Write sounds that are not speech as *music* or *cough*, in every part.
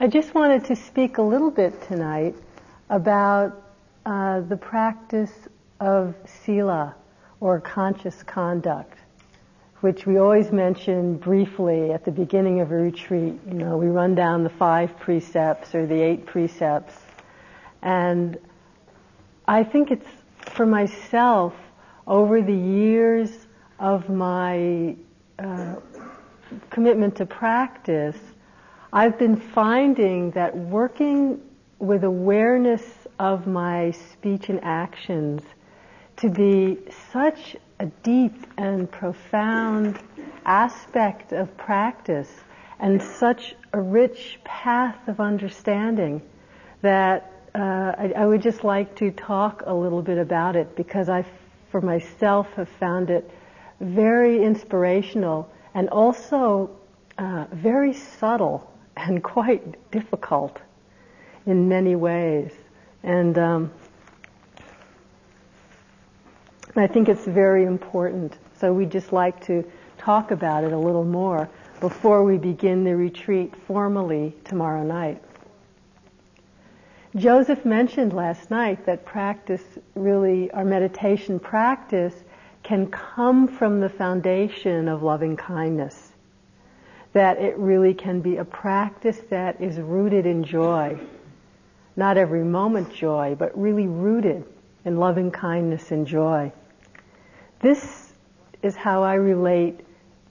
I just wanted to speak a little bit tonight about uh, the practice of sila, or conscious conduct, which we always mention briefly at the beginning of a retreat. You know, we run down the five precepts or the eight precepts. And I think it's for myself over the years of my uh, commitment to practice, I've been finding that working with awareness of my speech and actions to be such a deep and profound aspect of practice and such a rich path of understanding that uh, I, I, would just like to talk a little bit about it because I, for myself, have found it very inspirational and also uh, very subtle and quite difficult in many ways. And um, I think it's very important. So we'd just like to talk about it a little more before we begin the retreat formally tomorrow night. Joseph mentioned last night that practice really, our meditation practice can come from the foundation of loving kindness. That it really can be a practice that is rooted in joy. Not every moment joy, but really rooted in loving kindness and joy. This is how I relate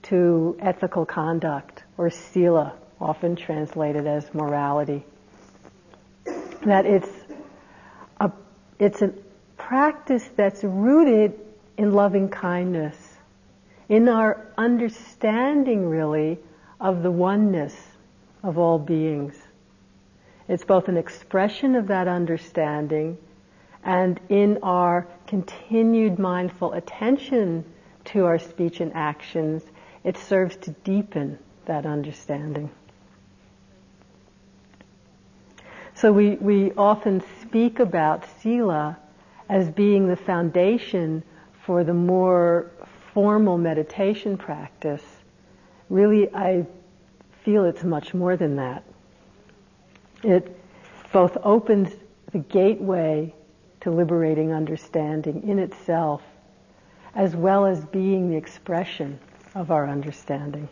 to ethical conduct, or sila, often translated as morality. That it's a, it's a practice that's rooted in loving kindness, in our understanding really of the oneness of all beings. It's both an expression of that understanding and in our continued mindful attention to our speech and actions, it serves to deepen that understanding. So we, we often speak about sila as being the foundation for the more formal meditation practice, really I feel it's much more than that. It both opens the gateway to liberating understanding in itself, as well as being the expression of our understanding.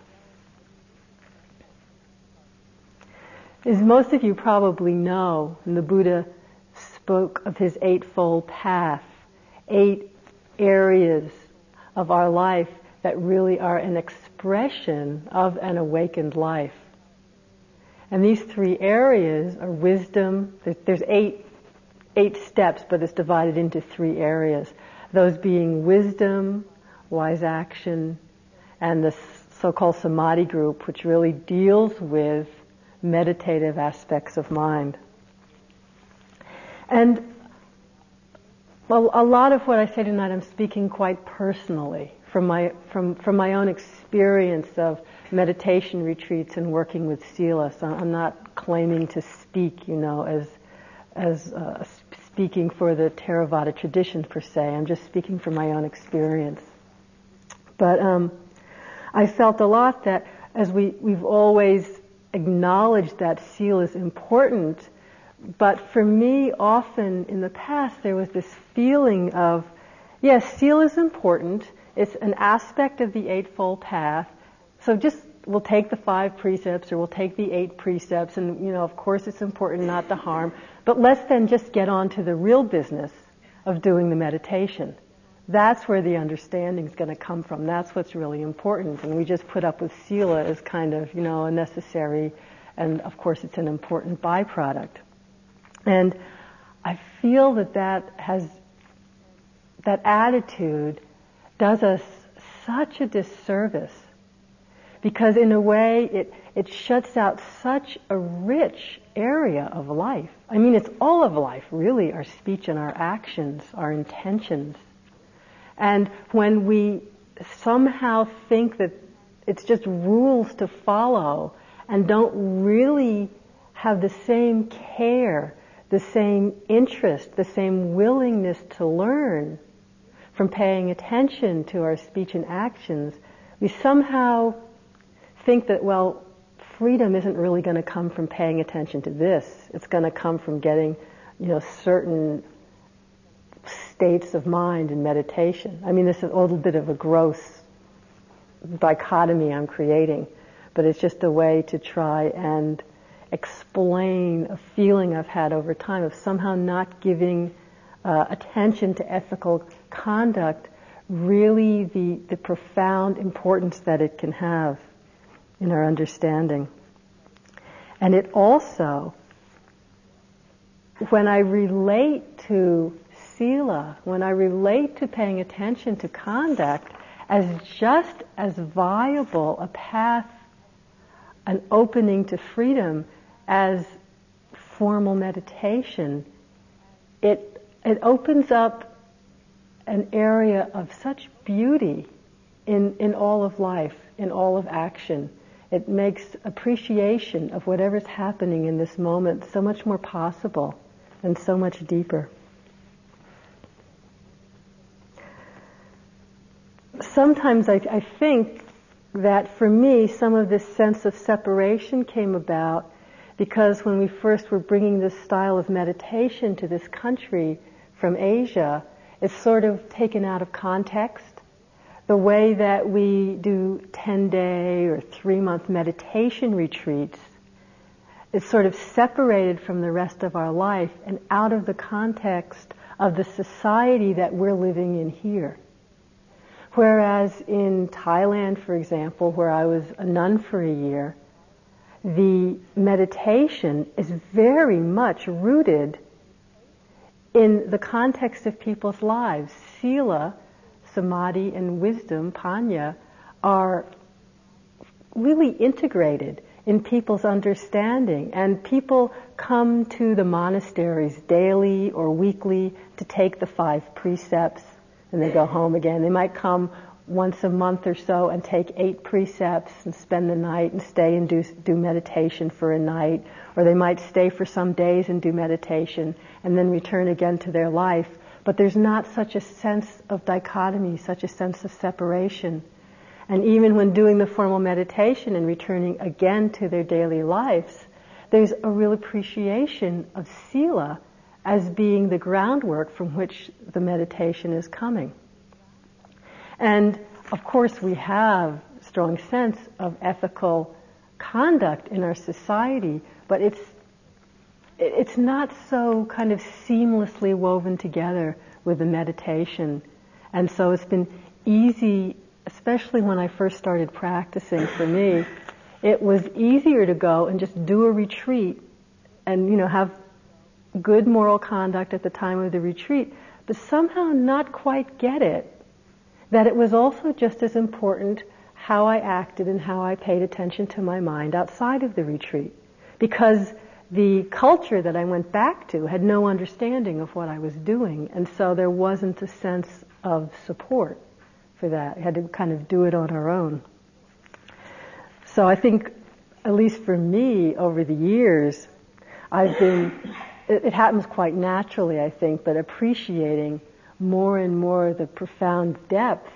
As most of you probably know, the Buddha spoke of his eightfold path, eight areas of our life that really are an expression of an awakened life. And these three areas are wisdom. There's eight, eight steps, but it's divided into three areas. Those being wisdom, wise action, and the so-called samadhi group, which really deals with meditative aspects of mind. And well, a lot of what I say tonight, I'm speaking quite personally from my from from my own experience of meditation retreats and working with sila. So I'm not claiming to speak, you know, as as uh, speaking for the Theravada tradition per se. I'm just speaking from my own experience. But um, I felt a lot that as we we've always acknowledged that sila is important but for me, often in the past, there was this feeling of, yes, sila is important. It's an aspect of the Eightfold Path. So just, we'll take the five precepts or we'll take the eight precepts and, you know, of course it's important not to harm. But let's then just get on to the real business of doing the meditation. That's where the understanding is going to come from. That's what's really important. And we just put up with sila as kind of, you know, a necessary, and of course it's an important byproduct. And I feel that that has, that attitude does us such a disservice because in a way it, it shuts out such a rich area of life. I mean, it's all of life, really, our speech and our actions, our intentions. And when we somehow think that it's just rules to follow and don't really have the same care the same interest, the same willingness to learn from paying attention to our speech and actions, we somehow think that, well, freedom isn't really going to come from paying attention to this. It's going to come from getting, you know, certain states of mind in meditation. I mean, this is a little bit of a gross dichotomy I'm creating, but it's just a way to try and explain a feeling I've had over time of somehow not giving uh, attention to ethical conduct really the, the profound importance that it can have in our understanding. And it also, when I relate to sila, when I relate to paying attention to conduct as just as viable a path, an opening to freedom as formal meditation, it, it opens up an area of such beauty in, in all of life, in all of action. It makes appreciation of whatever's happening in this moment so much more possible and so much deeper. Sometimes I, I think that for me, some of this sense of separation came about because when we first were bringing this style of meditation to this country from Asia, is sort of taken out of context. The way that we do 10 day or three month meditation retreats is sort of separated from the rest of our life and out of the context of the society that we're living in here. Whereas in Thailand, for example, where I was a nun for a year, the meditation is very much rooted in the context of people's lives. Sila, samadhi, and wisdom, panya, are really integrated in people's understanding. And people come to the monasteries daily or weekly to take the five precepts and they go home again. They might come once a month or so and take eight precepts and spend the night and stay and do, do meditation for a night. Or they might stay for some days and do meditation and then return again to their life. But there's not such a sense of dichotomy, such a sense of separation. And even when doing the formal meditation and returning again to their daily lives, there's a real appreciation of sila as being the groundwork from which the meditation is coming. And of course, we have strong sense of ethical conduct in our society, but it's it's not so kind of seamlessly woven together with the meditation. And so it's been easy, especially when I first started practicing for me, it was easier to go and just do a retreat and, you know, have good moral conduct at the time of the retreat, but somehow not quite get it that it was also just as important how I acted and how I paid attention to my mind outside of the retreat. Because the culture that I went back to had no understanding of what I was doing, and so there wasn't a sense of support for that. I had to kind of do it on our own. So I think, at least for me, over the years, I've been, it, it happens quite naturally, I think, but appreciating more and more the profound depth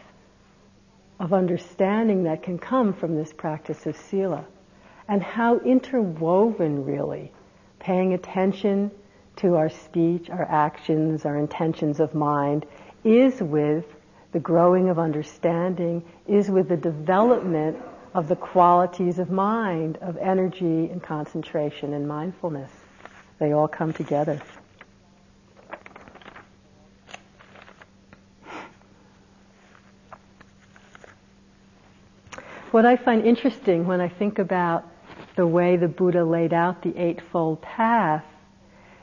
of understanding that can come from this practice of sila and how interwoven really paying attention to our speech, our actions, our intentions of mind is with the growing of understanding, is with the development of the qualities of mind, of energy and concentration and mindfulness. They all come together. What I find interesting when I think about the way the Buddha laid out the Eightfold Path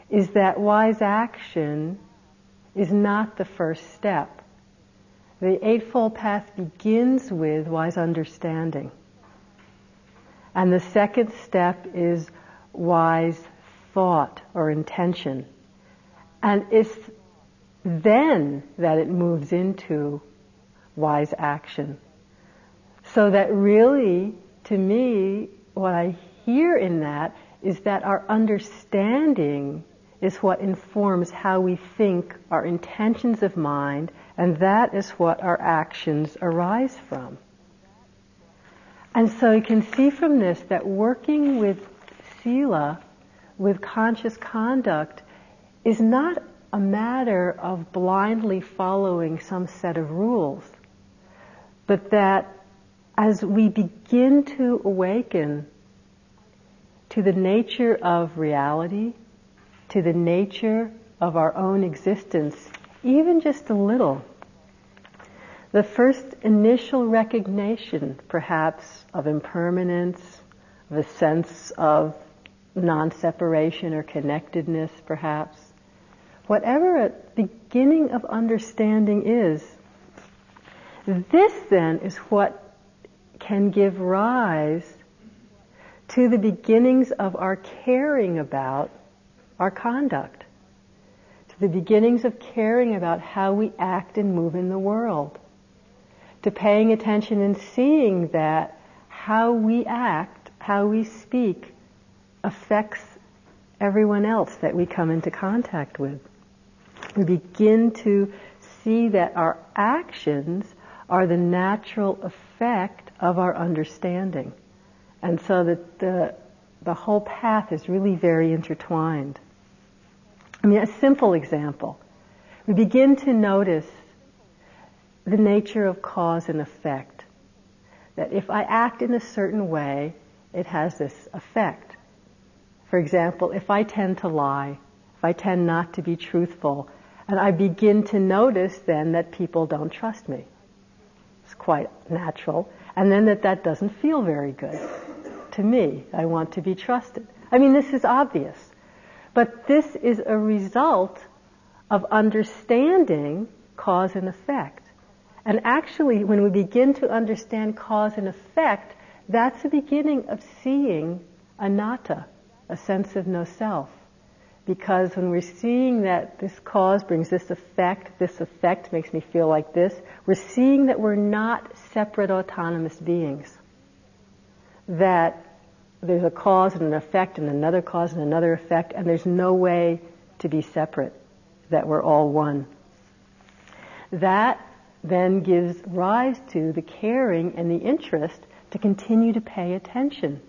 is that wise action is not the first step. The Eightfold Path begins with wise understanding. And the second step is wise thought or intention. And it's then that it moves into wise action. So that really, to me, what I hear in that is that our understanding is what informs how we think, our intentions of mind, and that is what our actions arise from. And so you can see from this that working with sila, with conscious conduct, is not a matter of blindly following some set of rules, but that as we begin to awaken to the nature of reality, to the nature of our own existence, even just a little, the first initial recognition, perhaps, of impermanence, of a sense of non-separation or connectedness, perhaps, whatever a beginning of understanding is, this then is what can give rise to the beginnings of our caring about our conduct, to the beginnings of caring about how we act and move in the world, to paying attention and seeing that how we act, how we speak, affects everyone else that we come into contact with. We begin to see that our actions are the natural effect of our understanding. And so that the, the whole path is really very intertwined. I mean, a simple example. We begin to notice the nature of cause and effect. That if I act in a certain way, it has this effect. For example, if I tend to lie, if I tend not to be truthful, and I begin to notice then that people don't trust me. It's quite natural. And then that that doesn't feel very good to me. I want to be trusted. I mean, this is obvious. But this is a result of understanding cause and effect. And actually, when we begin to understand cause and effect, that's the beginning of seeing anatta, a sense of no self. Because when we're seeing that this cause brings this effect, this effect makes me feel like this, we're seeing that we're not separate autonomous beings. That there's a cause and an effect and another cause and another effect, and there's no way to be separate, that we're all one. That then gives rise to the caring and the interest to continue to pay attention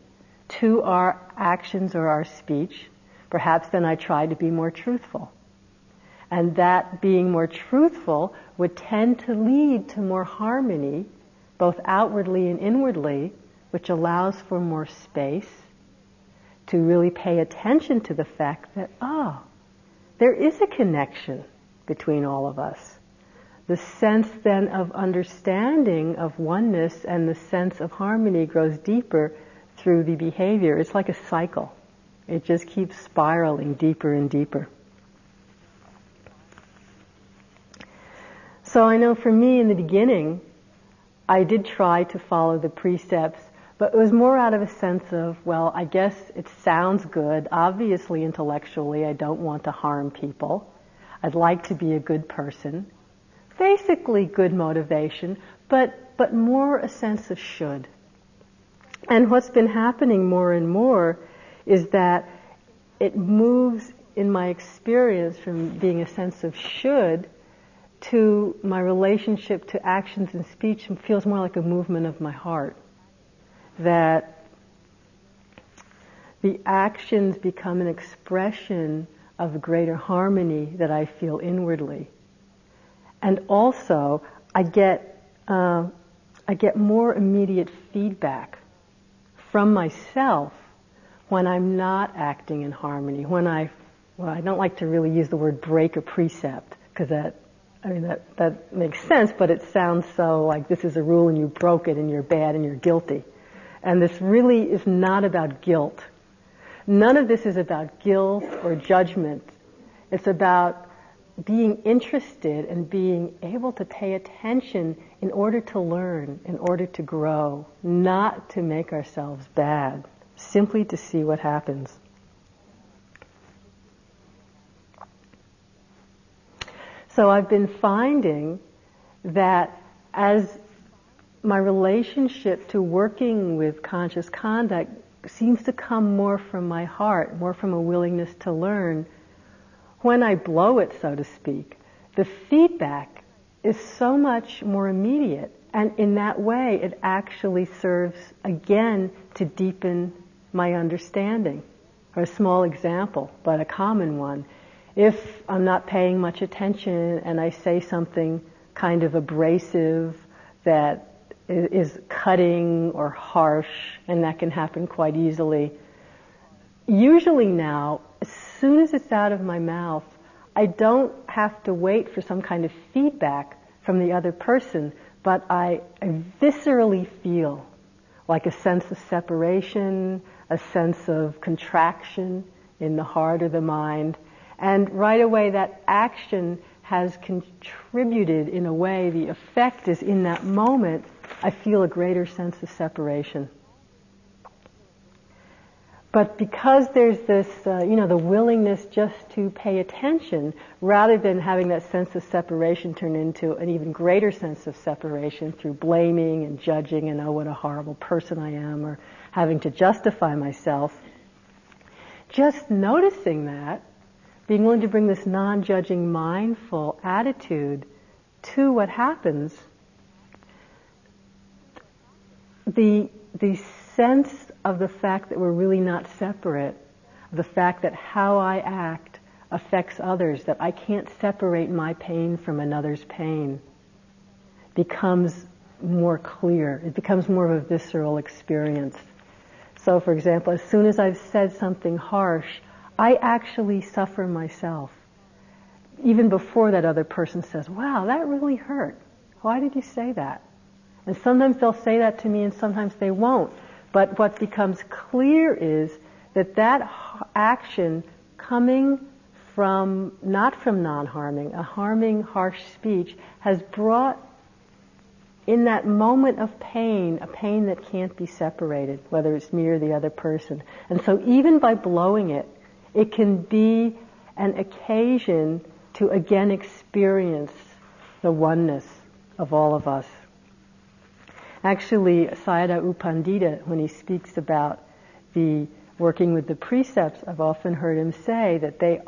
to our actions or our speech. Perhaps then I try to be more truthful. And that being more truthful would tend to lead to more harmony, both outwardly and inwardly, which allows for more space to really pay attention to the fact that, oh, there is a connection between all of us. The sense then of understanding of oneness and the sense of harmony grows deeper through the behavior. It's like a cycle. It just keeps spiraling deeper and deeper. So I know for me in the beginning, I did try to follow the precepts but it was more out of a sense of, well, I guess it sounds good. Obviously, intellectually, I don't want to harm people. I'd like to be a good person. Basically, good motivation, but, but more a sense of should. And what's been happening more and more is that it moves in my experience from being a sense of should to my relationship to actions and speech and feels more like a movement of my heart that the actions become an expression of greater harmony that I feel inwardly. And also, I get, uh, I get more immediate feedback from myself when I'm not acting in harmony, when I, well, I don't like to really use the word break a precept, because that, I mean, that, that makes sense, but it sounds so like this is a rule and you broke it and you're bad and you're guilty. And this really is not about guilt. None of this is about guilt or judgment. It's about being interested and being able to pay attention in order to learn, in order to grow, not to make ourselves bad, simply to see what happens. So I've been finding that as my relationship to working with conscious conduct seems to come more from my heart, more from a willingness to learn. When I blow it, so to speak, the feedback is so much more immediate And in that way, it actually serves again to deepen my understanding. Or a small example, but a common one. If I'm not paying much attention and I say something kind of abrasive that is cutting or harsh, and that can happen quite easily, usually now, as soon as it's out of my mouth, I don't have to wait for some kind of feedback from the other person, but I, I viscerally feel like a sense of separation, a sense of contraction in the heart or the mind. And right away that action has contributed in a way, the effect is in that moment, I feel a greater sense of separation. But because there's this, uh, you know, the willingness just to pay attention, rather than having that sense of separation turn into an even greater sense of separation through blaming and judging and, oh, what a horrible person I am, or having to justify myself, just noticing that, being willing to bring this non-judging, mindful attitude to what happens, the, the sense of the fact that we're really not separate, the fact that how I act affects others, that I can't separate my pain from another's pain, becomes more clear. It becomes more of a visceral experience. So, for example, as soon as I've said something harsh, I actually suffer myself. Even before that other person says, wow, that really hurt. Why did you say that? And sometimes they'll say that to me and sometimes they won't. But what becomes clear is that that action coming from, not from non-harming, a harming, harsh speech has brought in that moment of pain, a pain that can't be separated, whether it's me or the other person. And so even by blowing it, it can be an occasion to again experience the oneness of all of us. Actually, Sayadaw U Pandita, when he speaks about the working with the precepts, I've often heard him say that they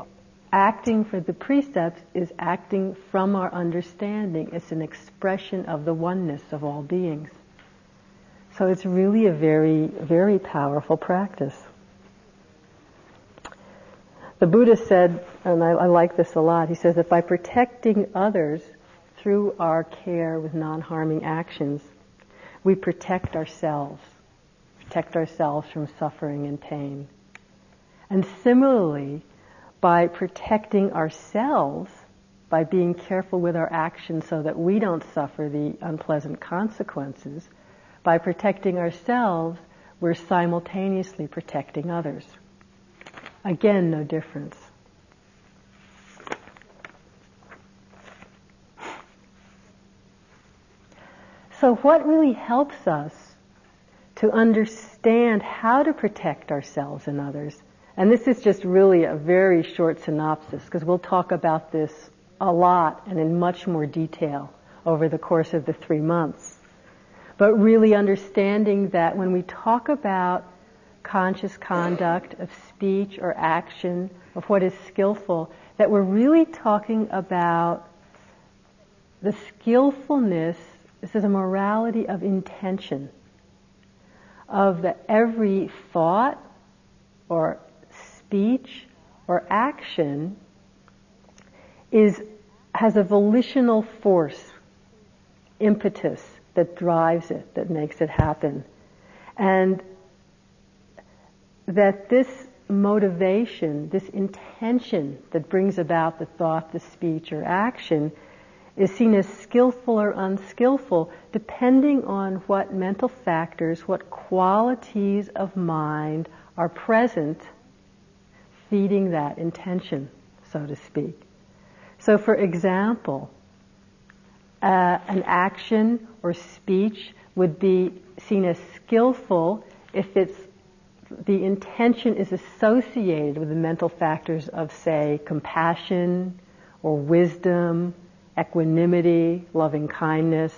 acting for the precepts is acting from our understanding. It's an expression of the oneness of all beings. So it's really a very, very powerful practice. The Buddha said, and I, I like this a lot, he says that by protecting others through our care with non-harming actions, we protect ourselves, protect ourselves from suffering and pain. And similarly, by protecting ourselves, by being careful with our actions so that we don't suffer the unpleasant consequences, by protecting ourselves, we're simultaneously protecting others. Again, no difference. So what really helps us to understand how to protect ourselves and others, and this is just really a very short synopsis because we'll talk about this a lot and in much more detail over the course of the three months. But really understanding that when we talk about conscious conduct of speech or action, of what is skillful, that we're really talking about the skillfulness this is a morality of intention, of that every thought or speech or action is has a volitional force, impetus that drives it, that makes it happen. And that this motivation, this intention that brings about the thought, the speech, or action is seen as skillful or unskillful depending on what mental factors, what qualities of mind are present feeding that intention, so to speak. So for example, uh, an action or speech would be seen as skillful if it's the intention is associated with the mental factors of, say, compassion or wisdom equanimity, loving kindness,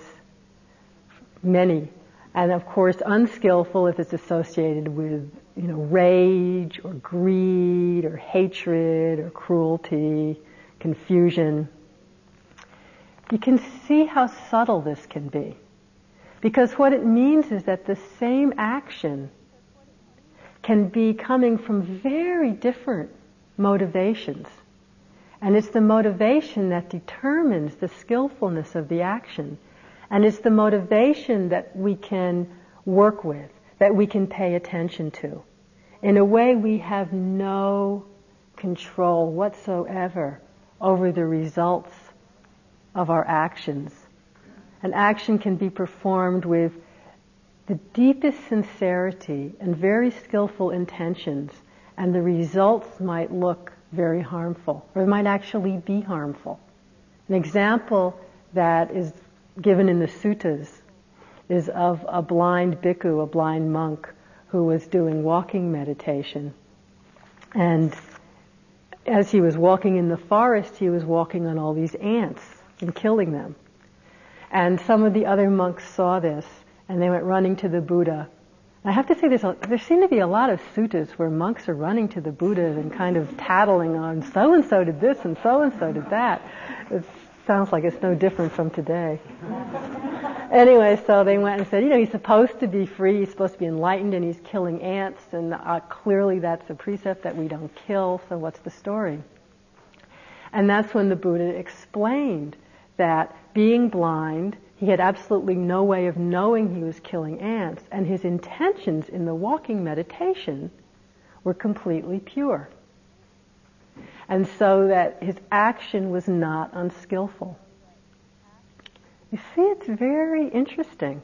many. And of course, unskillful if it's associated with, you know, rage or greed or hatred or cruelty, confusion. You can see how subtle this can be. Because what it means is that the same action can be coming from very different motivations. And it's the motivation that determines the skillfulness of the action. And it's the motivation that we can work with, that we can pay attention to. In a way, we have no control whatsoever over the results of our actions. An action can be performed with the deepest sincerity and very skillful intentions, and the results might look very harmful, or might actually be harmful. An example that is given in the suttas is of a blind bhikkhu, a blind monk, who was doing walking meditation. And as he was walking in the forest, he was walking on all these ants and killing them. And some of the other monks saw this and they went running to the Buddha. I have to say, there's a, there seem to be a lot of suttas where monks are running to the Buddha and kind of tattling on so and so did this and so and so did that. It sounds like it's no different from today. Anyway, so they went and said, you know, he's supposed to be free, he's supposed to be enlightened, and he's killing ants, and uh, clearly that's a precept that we don't kill, so what's the story? And that's when the Buddha explained that being blind he had absolutely no way of knowing he was killing ants, and his intentions in the walking meditation were completely pure. And so that his action was not unskillful. You see, it's very interesting.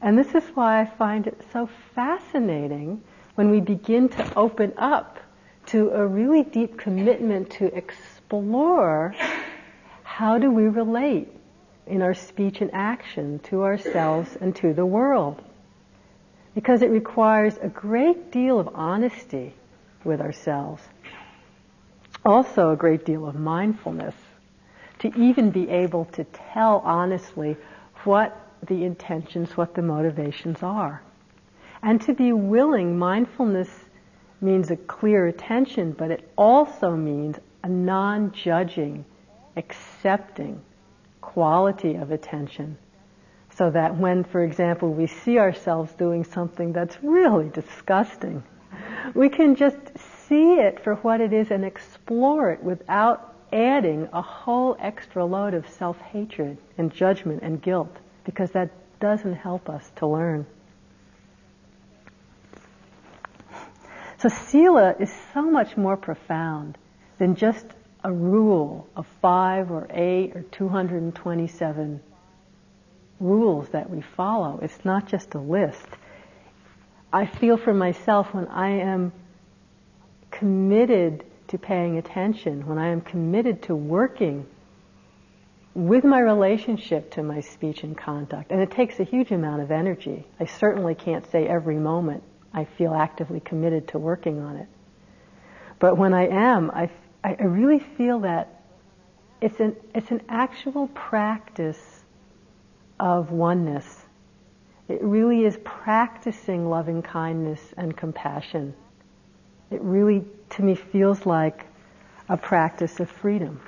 And this is why I find it so fascinating when we begin to open up to a really deep commitment to explore how do we relate in our speech and action to ourselves and to the world. Because it requires a great deal of honesty with ourselves. Also a great deal of mindfulness to even be able to tell honestly what the intentions, what the motivations are. And to be willing, mindfulness means a clear attention, but it also means a non-judging, accepting quality of attention. So that when, for example, we see ourselves doing something that's really disgusting, we can just see it for what it is and explore it without adding a whole extra load of self-hatred and judgment and guilt, because that doesn't help us to learn. So sila is so much more profound than just a rule of five or eight or 227 rules that we follow. It's not just a list. I feel for myself when I am committed to paying attention, when I am committed to working with my relationship to my speech and conduct, and it takes a huge amount of energy. I certainly can't say every moment I feel actively committed to working on it. But when I am, I I, really feel that it's an, it's an actual practice of oneness. It really is practicing loving kindness and compassion. It really, to me, feels like a practice of freedom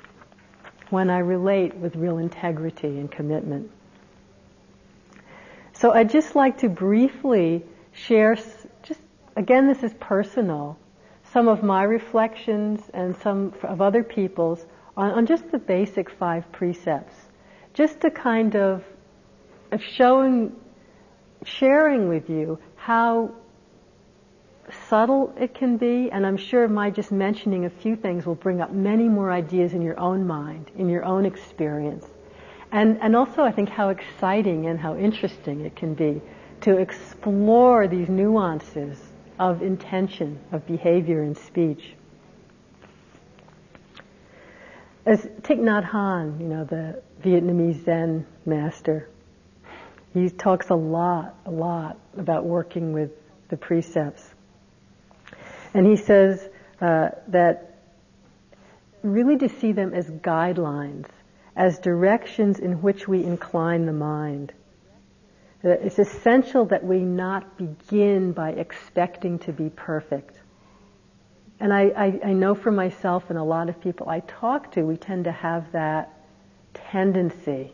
when I relate with real integrity and commitment. So I'd just like to briefly share, just again, this is personal, some of my reflections and some of other people's on, on just the basic five precepts. Just to kind of, of showing, sharing with you how subtle it can be, and I'm sure my just mentioning a few things will bring up many more ideas in your own mind, in your own experience. And, and also I think how exciting and how interesting it can be to explore these nuances of intention, of behavior and speech. As Thich Nhat Hanh, you know, the Vietnamese Zen master, he talks a lot, a lot about working with the precepts. And he says uh, that really to see them as guidelines, as directions in which we incline the mind. It's essential that we not begin by expecting to be perfect. And I, I, I, know for myself and a lot of people I talk to, we tend to have that tendency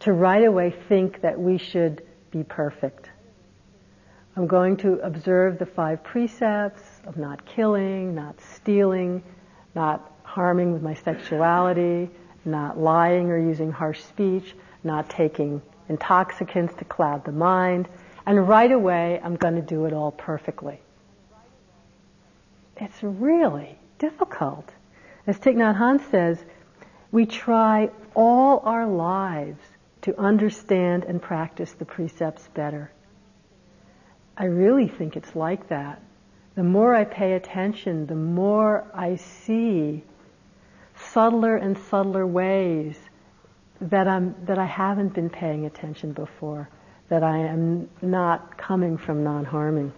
to right away think that we should be perfect. I'm going to observe the five precepts of not killing, not stealing, not harming with my sexuality, not lying or using harsh speech, not taking intoxicants to cloud the mind, and right away I'm going to do it all perfectly. It's really difficult. As Thich Nhat Hanh says, we try all our lives to understand and practice the precepts better. I really think it's like that. The more I pay attention, the more I see subtler and subtler ways that I'm that I haven't been paying attention before, that I am not coming from non-harming.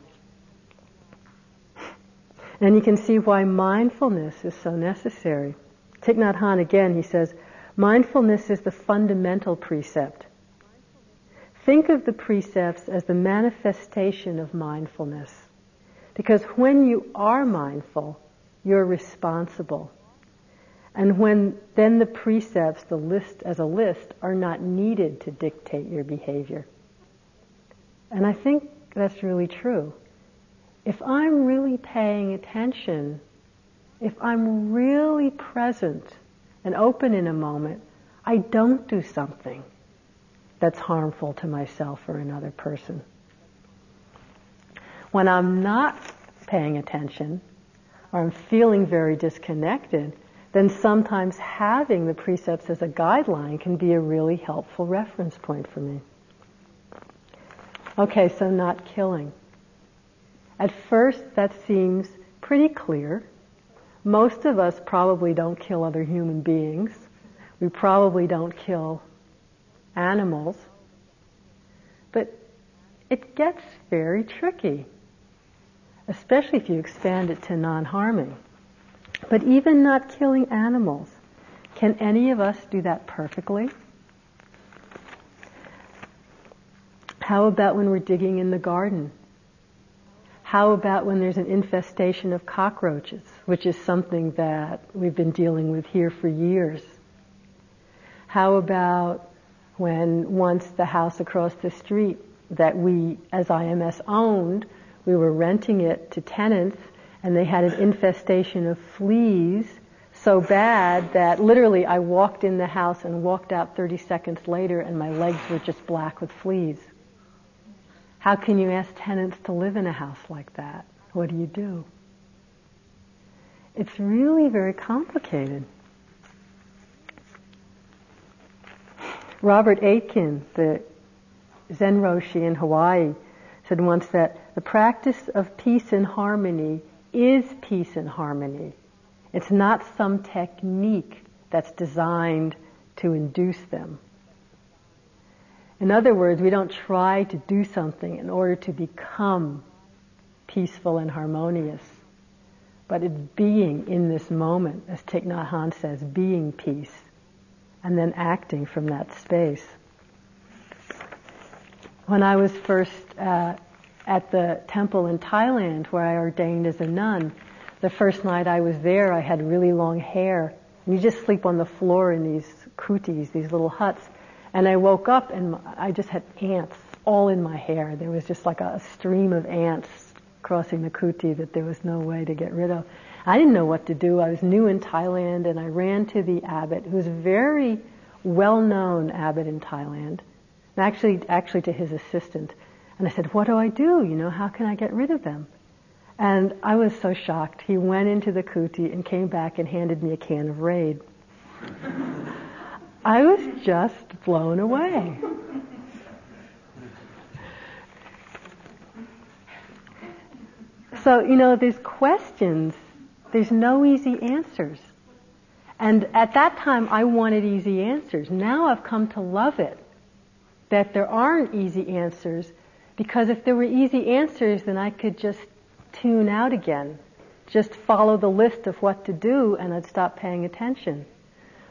And you can see why mindfulness is so necessary. Thich Nhat Hanh again, he says, mindfulness is the fundamental precept. Think of the precepts as the manifestation of mindfulness. Because when you are mindful, you're responsible. And when then the precepts, the list as a list, are not needed to dictate your behavior. And I think that's really true. If I'm really paying attention, if I'm really present and open in a moment, I don't do something that's harmful to myself or another person. When I'm not paying attention or I'm feeling very disconnected, then sometimes having the precepts as a guideline can be a really helpful reference point for me. Okay, so not killing. At first, that seems pretty clear. Most of us probably don't kill other human beings. We probably don't kill animals. But it gets very tricky, especially if you expand it to non-harming. But even not killing animals, can any of us do that perfectly? How about when we're digging in the garden? How about when there's an infestation of cockroaches, which is something that we've been dealing with here for years? How about when once the house across the street that we as IMS owned, we were renting it to tenants and they had an infestation of fleas so bad that literally I walked in the house and walked out 30 seconds later and my legs were just black with fleas. How can you ask tenants to live in a house like that? What do you do? It's really very complicated. Robert Aitken, the Zen Roshi in Hawaii, said once that the practice of peace and harmony is peace and harmony. It's not some technique that's designed to induce them. In other words, we don't try to do something in order to become peaceful and harmonious, but it's being in this moment, as Thich Nhat Hanh says, being peace, and then acting from that space. When I was first uh, at the temple in Thailand where I ordained as a nun. The first night I was there, I had really long hair. And you just sleep on the floor in these kutis, these little huts. And I woke up and I just had ants all in my hair. There was just like a stream of ants crossing the kuti that there was no way to get rid of. I didn't know what to do. I was new in Thailand and I ran to the abbot, who was a very well-known abbot in Thailand, and actually, actually to his assistant. And I said, what do I do? You know, how can I get rid of them? And I was so shocked. He went into the kuti and came back and handed me a can of Raid. I was just blown away. So, you know, there's questions. There's no easy answers. And at that time, I wanted easy answers. Now I've come to love it. That there aren't easy answers because if there were easy answers, then I could just tune out again. Just follow the list of what to do and I'd stop paying attention.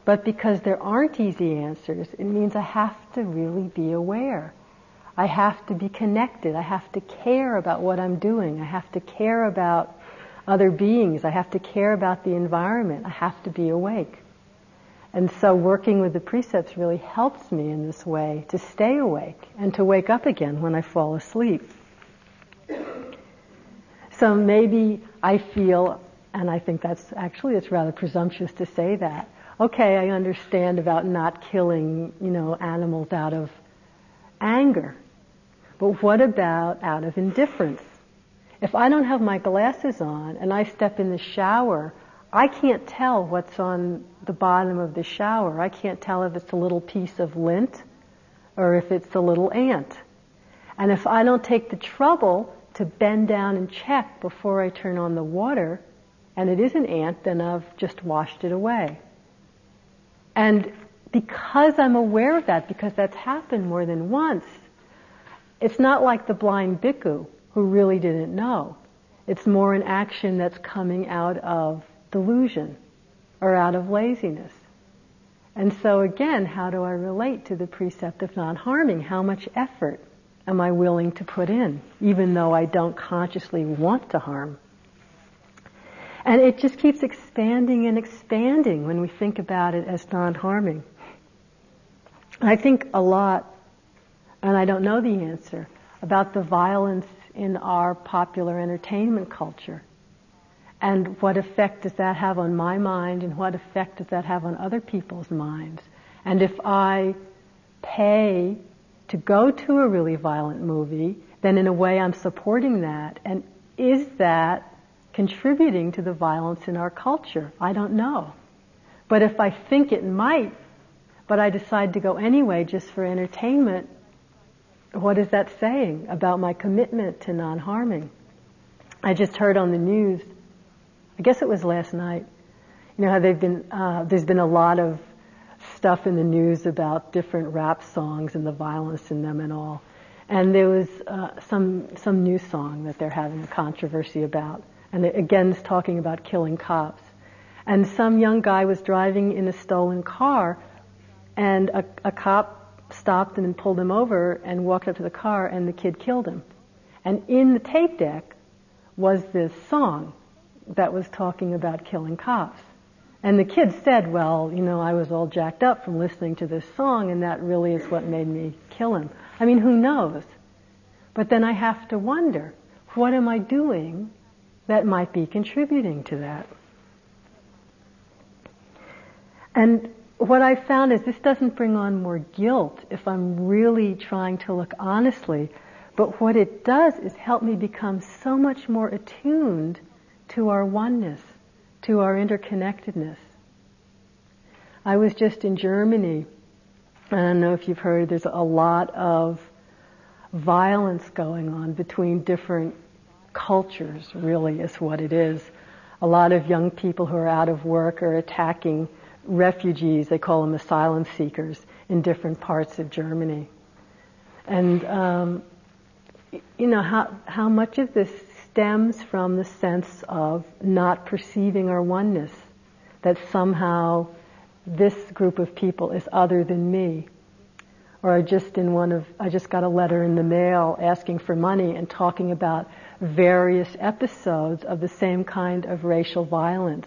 But because there aren't easy answers, it means I have to really be aware. I have to be connected. I have to care about what I'm doing. I have to care about other beings. I have to care about the environment. I have to be awake. And so working with the precepts really helps me in this way to stay awake and to wake up again when I fall asleep. So maybe I feel, and I think that's actually it's rather presumptuous to say that. Okay, I understand about not killing, you know, animals out of anger. But what about out of indifference? If I don't have my glasses on and I step in the shower, I can't tell what's on the bottom of the shower. I can't tell if it's a little piece of lint or if it's a little ant. And if I don't take the trouble to bend down and check before I turn on the water, and it is an ant, then I've just washed it away. And because I'm aware of that, because that's happened more than once, it's not like the blind bhikkhu who really didn't know. It's more an action that's coming out of delusion or out of laziness. And so again, how do I relate to the precept of not harming? How much effort am I willing to put in, even though I don't consciously want to harm? And it just keeps expanding and expanding when we think about it as non-harming. I think a lot, and I don't know the answer, about the violence in our popular entertainment culture. And what effect does that have on my mind and what effect does that have on other people's minds? And if I pay to go to a really violent movie, then in a way I'm supporting that. And is that contributing to the violence in our culture? I don't know. But if I think it might, but I decide to go anyway just for entertainment, what is that saying about my commitment to non-harming? I just heard on the news, I guess it was last night, you know how they've been, uh, there's been a lot of stuff in the news about different rap songs and the violence in them and all. And there was uh, some some new song that they're having a controversy about, and it, again it's talking about killing cops. And some young guy was driving in a stolen car, and a, a cop stopped and pulled him over and walked up to the car, and the kid killed him. And in the tape deck was this song that was talking about killing cops. And the kid said, well, you know, I was all jacked up from listening to this song and that really is what made me kill him. I mean, who knows? But then I have to wonder, what am I doing that might be contributing to that? And what I found is this doesn't bring on more guilt if I'm really trying to look honestly, but what it does is help me become so much more attuned to our oneness to our interconnectedness. I was just in Germany. I don't know if you've heard, there's a lot of violence going on between different cultures, really, is what it is. A lot of young people who are out of work are attacking refugees, they call them asylum seekers, in different parts of Germany. And, um, you know, how, how much of this stems from the sense of not perceiving our oneness, that somehow this group of people is other than me. Or I just in one of, I just got a letter in the mail asking for money and talking about various episodes of the same kind of racial violence.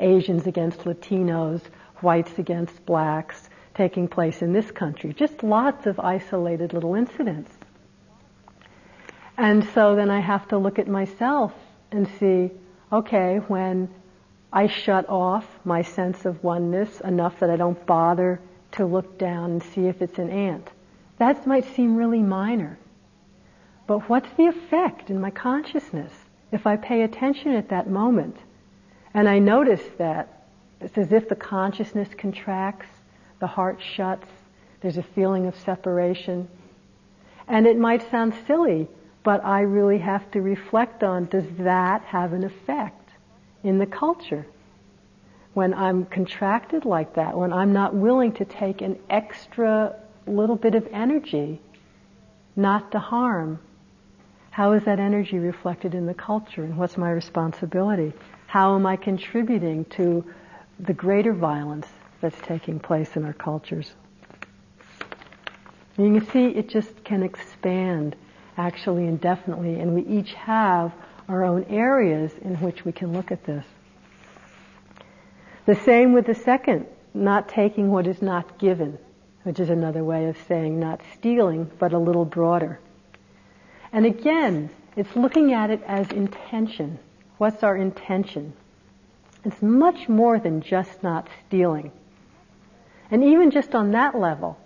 Asians against Latinos, whites against blacks, taking place in this country. Just lots of isolated little incidents. And so then I have to look at myself and see, okay, when I shut off my sense of oneness enough that I don't bother to look down and see if it's an ant. That might seem really minor. But what's the effect in my consciousness if I pay attention at that moment? And I notice that it's as if the consciousness contracts, the heart shuts, there's a feeling of separation. And it might sound silly, but I really have to reflect on does that have an effect in the culture? When I'm contracted like that, when I'm not willing to take an extra little bit of energy not to harm, how is that energy reflected in the culture and what's my responsibility? How am I contributing to the greater violence that's taking place in our cultures? You can see it just can expand actually indefinitely, and we each have our own areas in which we can look at this. The same with the second not taking what is not given, which is another way of saying not stealing, but a little broader. And again, it's looking at it as intention. What's our intention? It's much more than just not stealing. And even just on that level,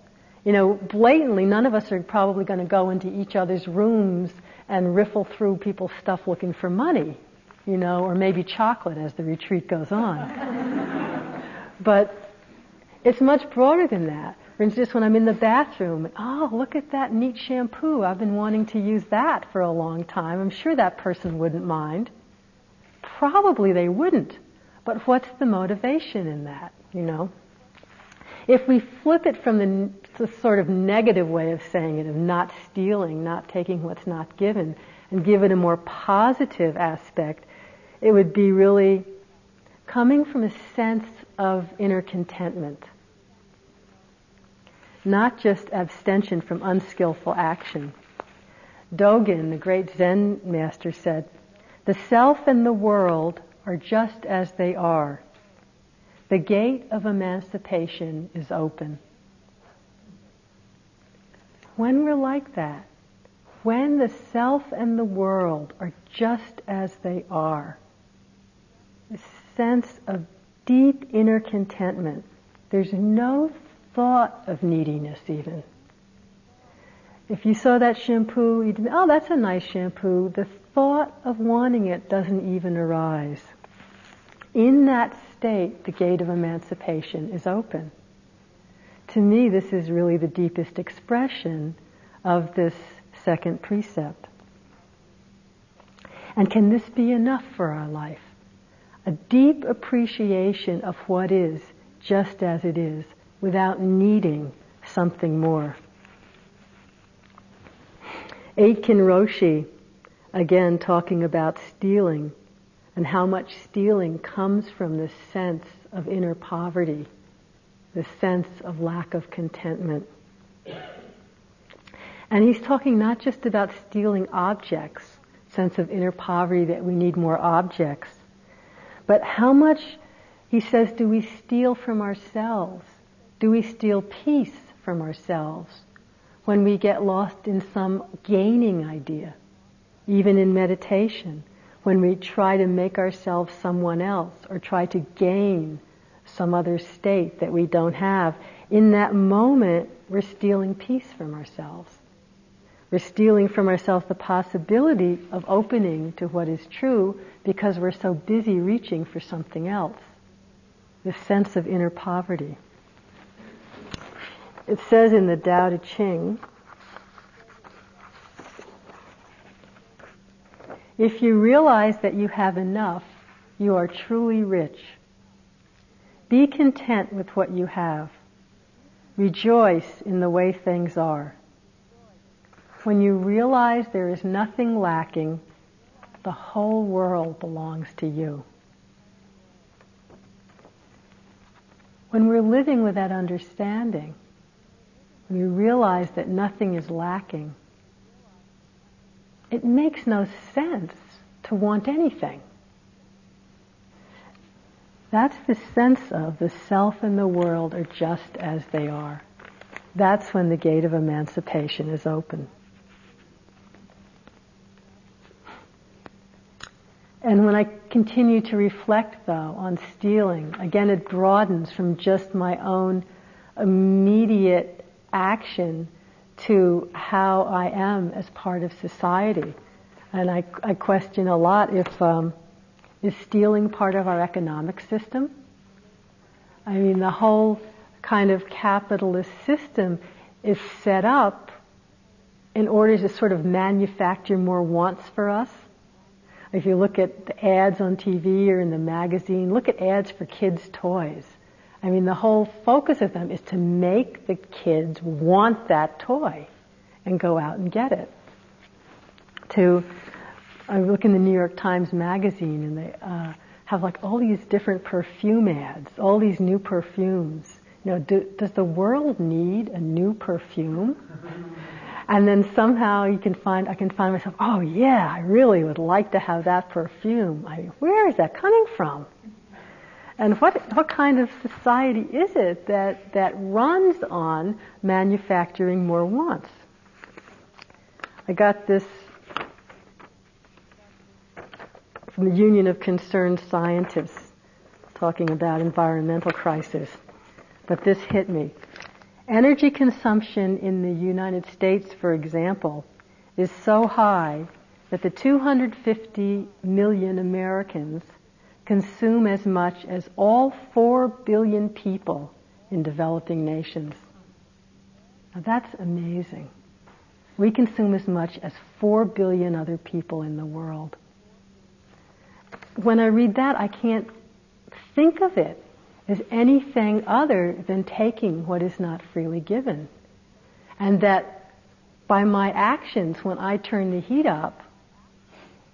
you know, blatantly, none of us are probably going to go into each other's rooms and riffle through people's stuff looking for money, you know, or maybe chocolate as the retreat goes on. *laughs* but it's much broader than that. For instance, when I'm in the bathroom, oh, look at that neat shampoo. I've been wanting to use that for a long time. I'm sure that person wouldn't mind. Probably they wouldn't. But what's the motivation in that, you know? If we flip it from the, the, sort of negative way of saying it, of not stealing, not taking what's not given, and give it a more positive aspect, it would be really coming from a sense of inner contentment. Not just abstention from unskillful action. Dogen, the great Zen master, said, The self and the world are just as they are. The gate of emancipation is open. When we're like that, when the self and the world are just as they are, a sense of deep inner contentment, there's no thought of neediness even. If you saw that shampoo, you'd think, oh, that's a nice shampoo. The thought of wanting it doesn't even arise. In that state, the gate of emancipation is open. To me, this is really the deepest expression of this second precept. And can this be enough for our life? A deep appreciation of what is just as it is without needing something more. Aitken Roshi, again talking about stealing, and how much stealing comes from this sense of inner poverty, this sense of lack of contentment. And he's talking not just about stealing objects, sense of inner poverty that we need more objects, but how much, he says, do we steal from ourselves? Do we steal peace from ourselves when we get lost in some gaining idea, even in meditation? when we try to make ourselves someone else or try to gain some other state that we don't have, in that moment, we're stealing peace from ourselves. We're stealing from ourselves the possibility of opening to what is true because we're so busy reaching for something else. This sense of inner poverty. It says in the Tao Te Ching, If you realize that you have enough, you are truly rich. Be content with what you have. Rejoice in the way things are. When you realize there is nothing lacking, the whole world belongs to you. When we're living with that understanding, when we realize that nothing is lacking, it makes no sense to want anything. That's the sense of the self and the world are just as they are. That's when the gate of emancipation is open. And when I continue to reflect, though, on stealing, again it broadens from just my own immediate action to how I am as part of society. And I, I question a lot if um, is stealing part of our economic system. I mean, the whole kind of capitalist system is set up in order to sort of manufacture more wants for us. If you look at the ads on TV or in the magazine, look at ads for kids' toys. I mean, the whole focus of them is to make the kids want that toy and go out and get it. To, I look in the New York Times magazine and they uh, have like all these different perfume ads, all these new perfumes. You know, do, does the world need a new perfume? And then somehow you can find, I can find myself, oh yeah, I really would like to have that perfume. I mean, where is that coming from? And what, what kind of society is it that, that runs on manufacturing more wants? I got this from the Union of Concerned Scientists talking about environmental crisis. But this hit me. Energy consumption in the United States, for example, is so high that the 250 million Americans consume as much as all 4 billion people in developing nations. Now that's amazing. We consume as much as 4 billion other people in the world. When I read that, I can't think of it as anything other than taking what is not freely given. And that by my actions, when I turn the heat up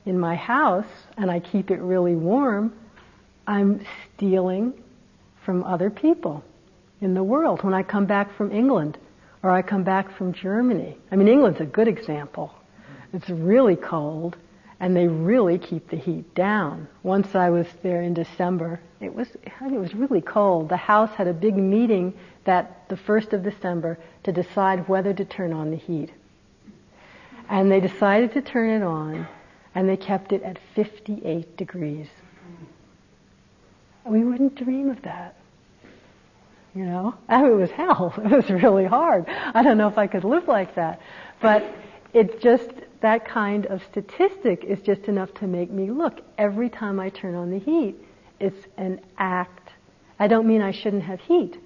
in my house and I keep it really warm, I'm stealing from other people in the world. When I come back from England or I come back from Germany, I mean, England's a good example. It's really cold and they really keep the heat down. Once I was there in December, it was it was really cold. The house had a big meeting that the first of December to decide whether to turn on the heat. And they decided to turn it on, and they kept it at 58 degrees. We wouldn't dream of that. You know, it was hell. *laughs* It was really hard. I don't know if I could live like that, but it just that kind of statistic is just enough to make me look every time I turn on the heat. It's an act. I don't mean I shouldn't have heat,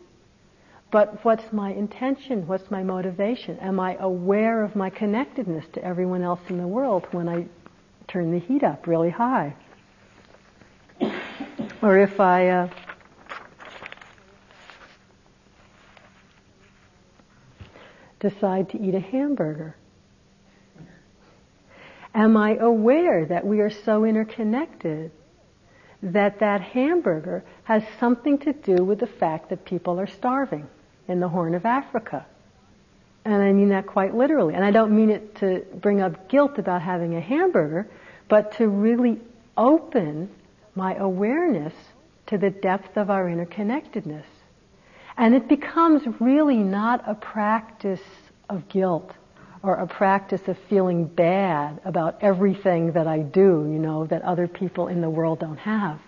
but what's my intention? What's my motivation? Am I aware of my connectedness to everyone else in the world when I turn the heat up really high? or if I uh, decide to eat a hamburger Am I aware that we are so interconnected that that hamburger has something to do with the fact that people are starving in the Horn of Africa? And I mean that quite literally. And I don't mean it to bring up guilt about having a hamburger, but to really open my awareness to the depth of our interconnectedness. And it becomes really not a practice of guilt or a practice of feeling bad about everything that I do, you know, that other people in the world don't have.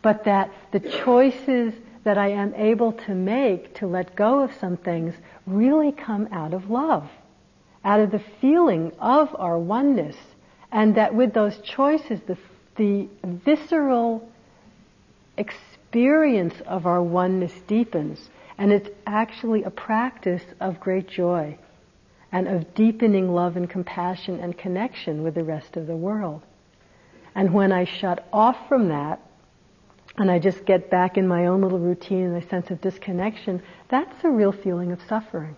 But that the choices that I am able to make to let go of some things really come out of love, out of the feeling of our oneness, and that with those choices, the, the visceral experience of our oneness deepens, and it's actually a practice of great joy and of deepening love and compassion and connection with the rest of the world. And when I shut off from that, and I just get back in my own little routine and a sense of disconnection, that's a real feeling of suffering.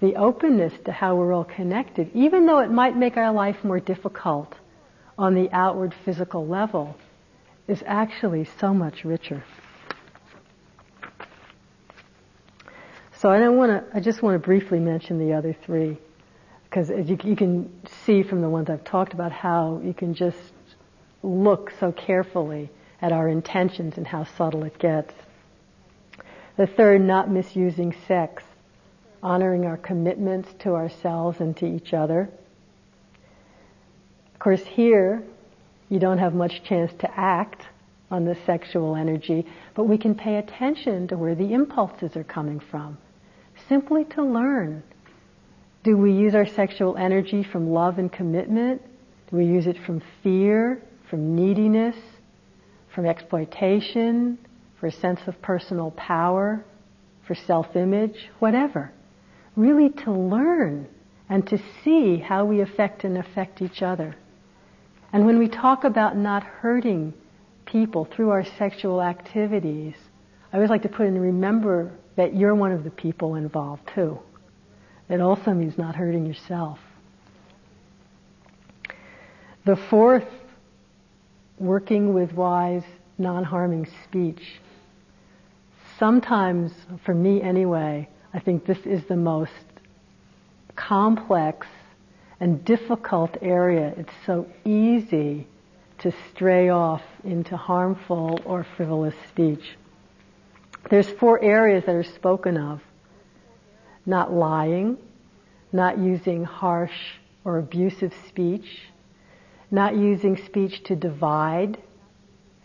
The openness to how we're all connected, even though it might make our life more difficult on the outward physical level, is actually so much richer. So I don't want to. I just want to briefly mention the other three, because as you, you can see from the ones I've talked about, how you can just look so carefully at our intentions and how subtle it gets. The third, not misusing sex, honoring our commitments to ourselves and to each other. Of course, here you don't have much chance to act on the sexual energy, but we can pay attention to where the impulses are coming from simply to learn. Do we use our sexual energy from love and commitment? Do we use it from fear, from neediness, from exploitation, for a sense of personal power, for self-image, whatever? Really to learn and to see how we affect and affect each other. And when we talk about not hurting people through our sexual activities, I always like to put in remember that you're one of the people involved too. It also means not hurting yourself. The fourth, working with wise, non-harming speech. Sometimes, for me anyway, I think this is the most complex and difficult area. It's so easy to stray off into harmful or frivolous speech. There's four areas that are spoken of. Not lying, not using harsh or abusive speech, not using speech to divide,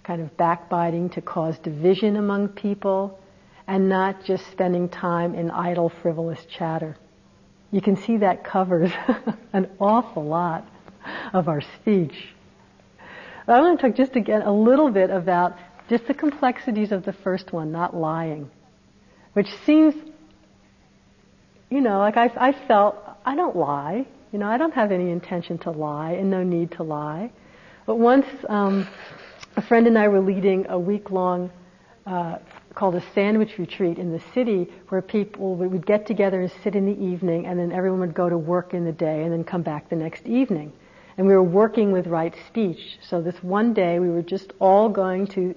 kind of backbiting to cause division among people, and not just spending time in idle, frivolous chatter. You can see that covers *laughs* an awful lot of our speech. I want to talk just again a little bit about just the complexities of the first one, not lying, which seems, you know, like I, I felt I don't lie. You know, I don't have any intention to lie and no need to lie. But once um, a friend and I were leading a week long uh, called a sandwich retreat in the city where people would get together and sit in the evening and then everyone would go to work in the day and then come back the next evening. And we were working with right speech. So this one day we were just all going to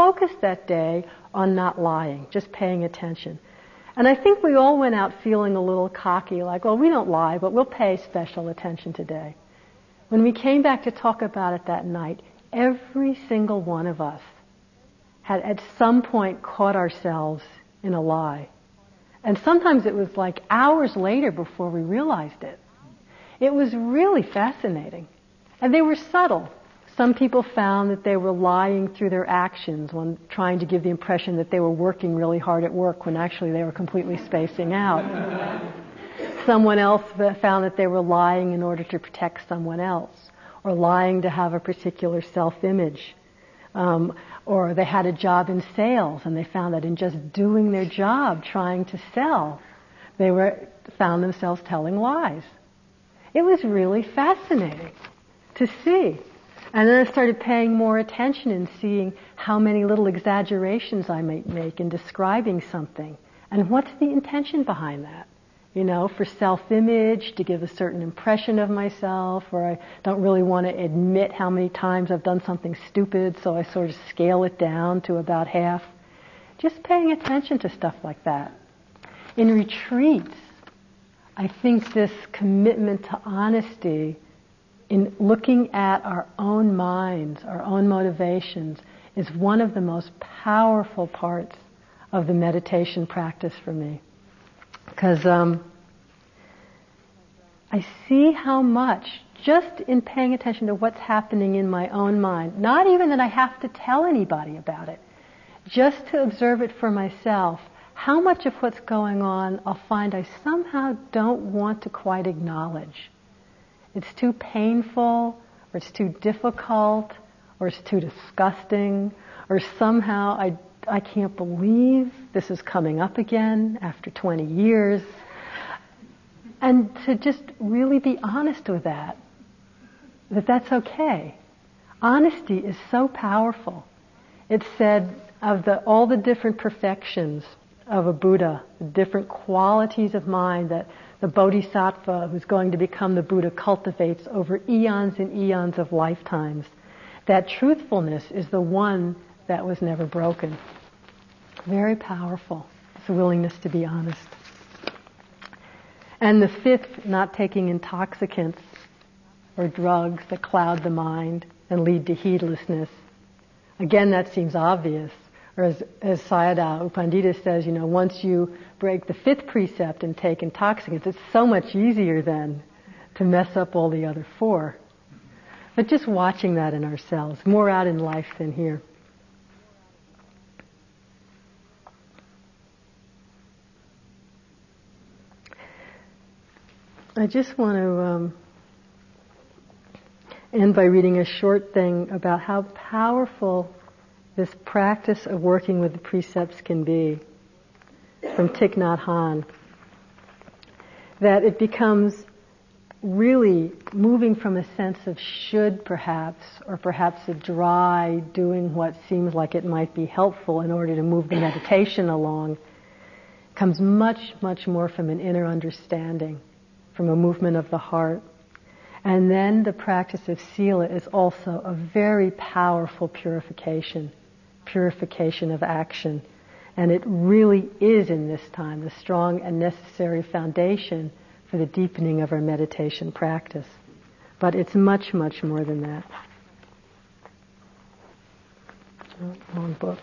focus that day on not lying, just paying attention. And I think we all went out feeling a little cocky, like, well, we don't lie, but we'll pay special attention today. When we came back to talk about it that night, every single one of us had at some point caught ourselves in a lie. And sometimes it was like hours later before we realized it. It was really fascinating. And they were subtle. Some people found that they were lying through their actions when trying to give the impression that they were working really hard at work when actually they were completely spacing out. *laughs* Someone else found that they were lying in order to protect someone else or lying to have a particular self-image. Um, or they had a job in sales and they found that in just doing their job, trying to sell, they were, found themselves telling lies. It was really fascinating to see. And then I started paying more attention and seeing how many little exaggerations I might make in describing something. And what's the intention behind that? You know, for self-image, to give a certain impression of myself, or I don't really want to admit how many times I've done something stupid, so I sort of scale it down to about half. Just paying attention to stuff like that. In retreats, I think this commitment to honesty in looking at our own minds, our own motivations, is one of the most powerful parts of the meditation practice for me. Because um, I see how much, just in paying attention to what's happening in my own mind, not even that I have to tell anybody about it, just to observe it for myself, how much of what's going on I'll find I somehow don't want to quite acknowledge it's too painful, or it's too difficult, or it's too disgusting, or somehow I, I can't believe this is coming up again after 20 years. And to just really be honest with that, that that's okay. Honesty is so powerful. It's said of the, all the different perfections of a Buddha, the different qualities of mind that the bodhisattva who's going to become the Buddha cultivates over eons and eons of lifetimes. That truthfulness is the one that was never broken. Very powerful. A willingness to be honest. And the fifth, not taking intoxicants or drugs that cloud the mind and lead to heedlessness. Again, that seems obvious. Or as, as Sayadaw U Pandita says, you know, once you break the fifth precept and take intoxicants, it's so much easier then to mess up all the other four. But just watching that in ourselves, more out in life than here. I just want to um, end by reading a short thing about how powerful this practice of working with the precepts can be from Thich Nhat Hanh. That it becomes really moving from a sense of should perhaps, or perhaps a dry doing what seems like it might be helpful in order to move the meditation along, comes much, much more from an inner understanding, from a movement of the heart. And then the practice of sila is also a very powerful purification purification of action. And it really is in this time the strong and necessary foundation for the deepening of our meditation practice. But it's much, much more than that. Oh, wrong book.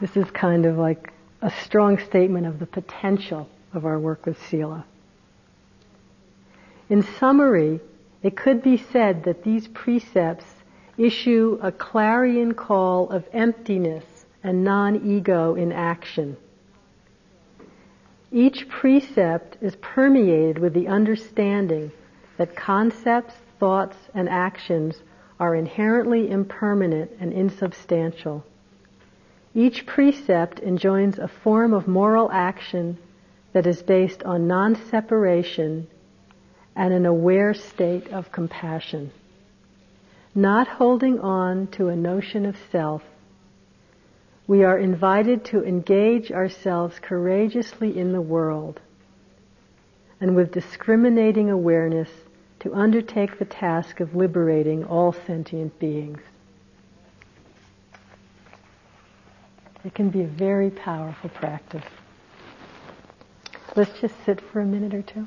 This is kind of like a strong statement of the potential of our work with Sila. In summary, it could be said that these precepts issue a clarion call of emptiness and non-ego in action. Each precept is permeated with the understanding that concepts, thoughts, and actions are inherently impermanent and insubstantial. Each precept enjoins a form of moral action that is based on non-separation and an aware state of compassion. Not holding on to a notion of self, we are invited to engage ourselves courageously in the world and with discriminating awareness to undertake the task of liberating all sentient beings. It can be a very powerful practice. Let's just sit for a minute or two.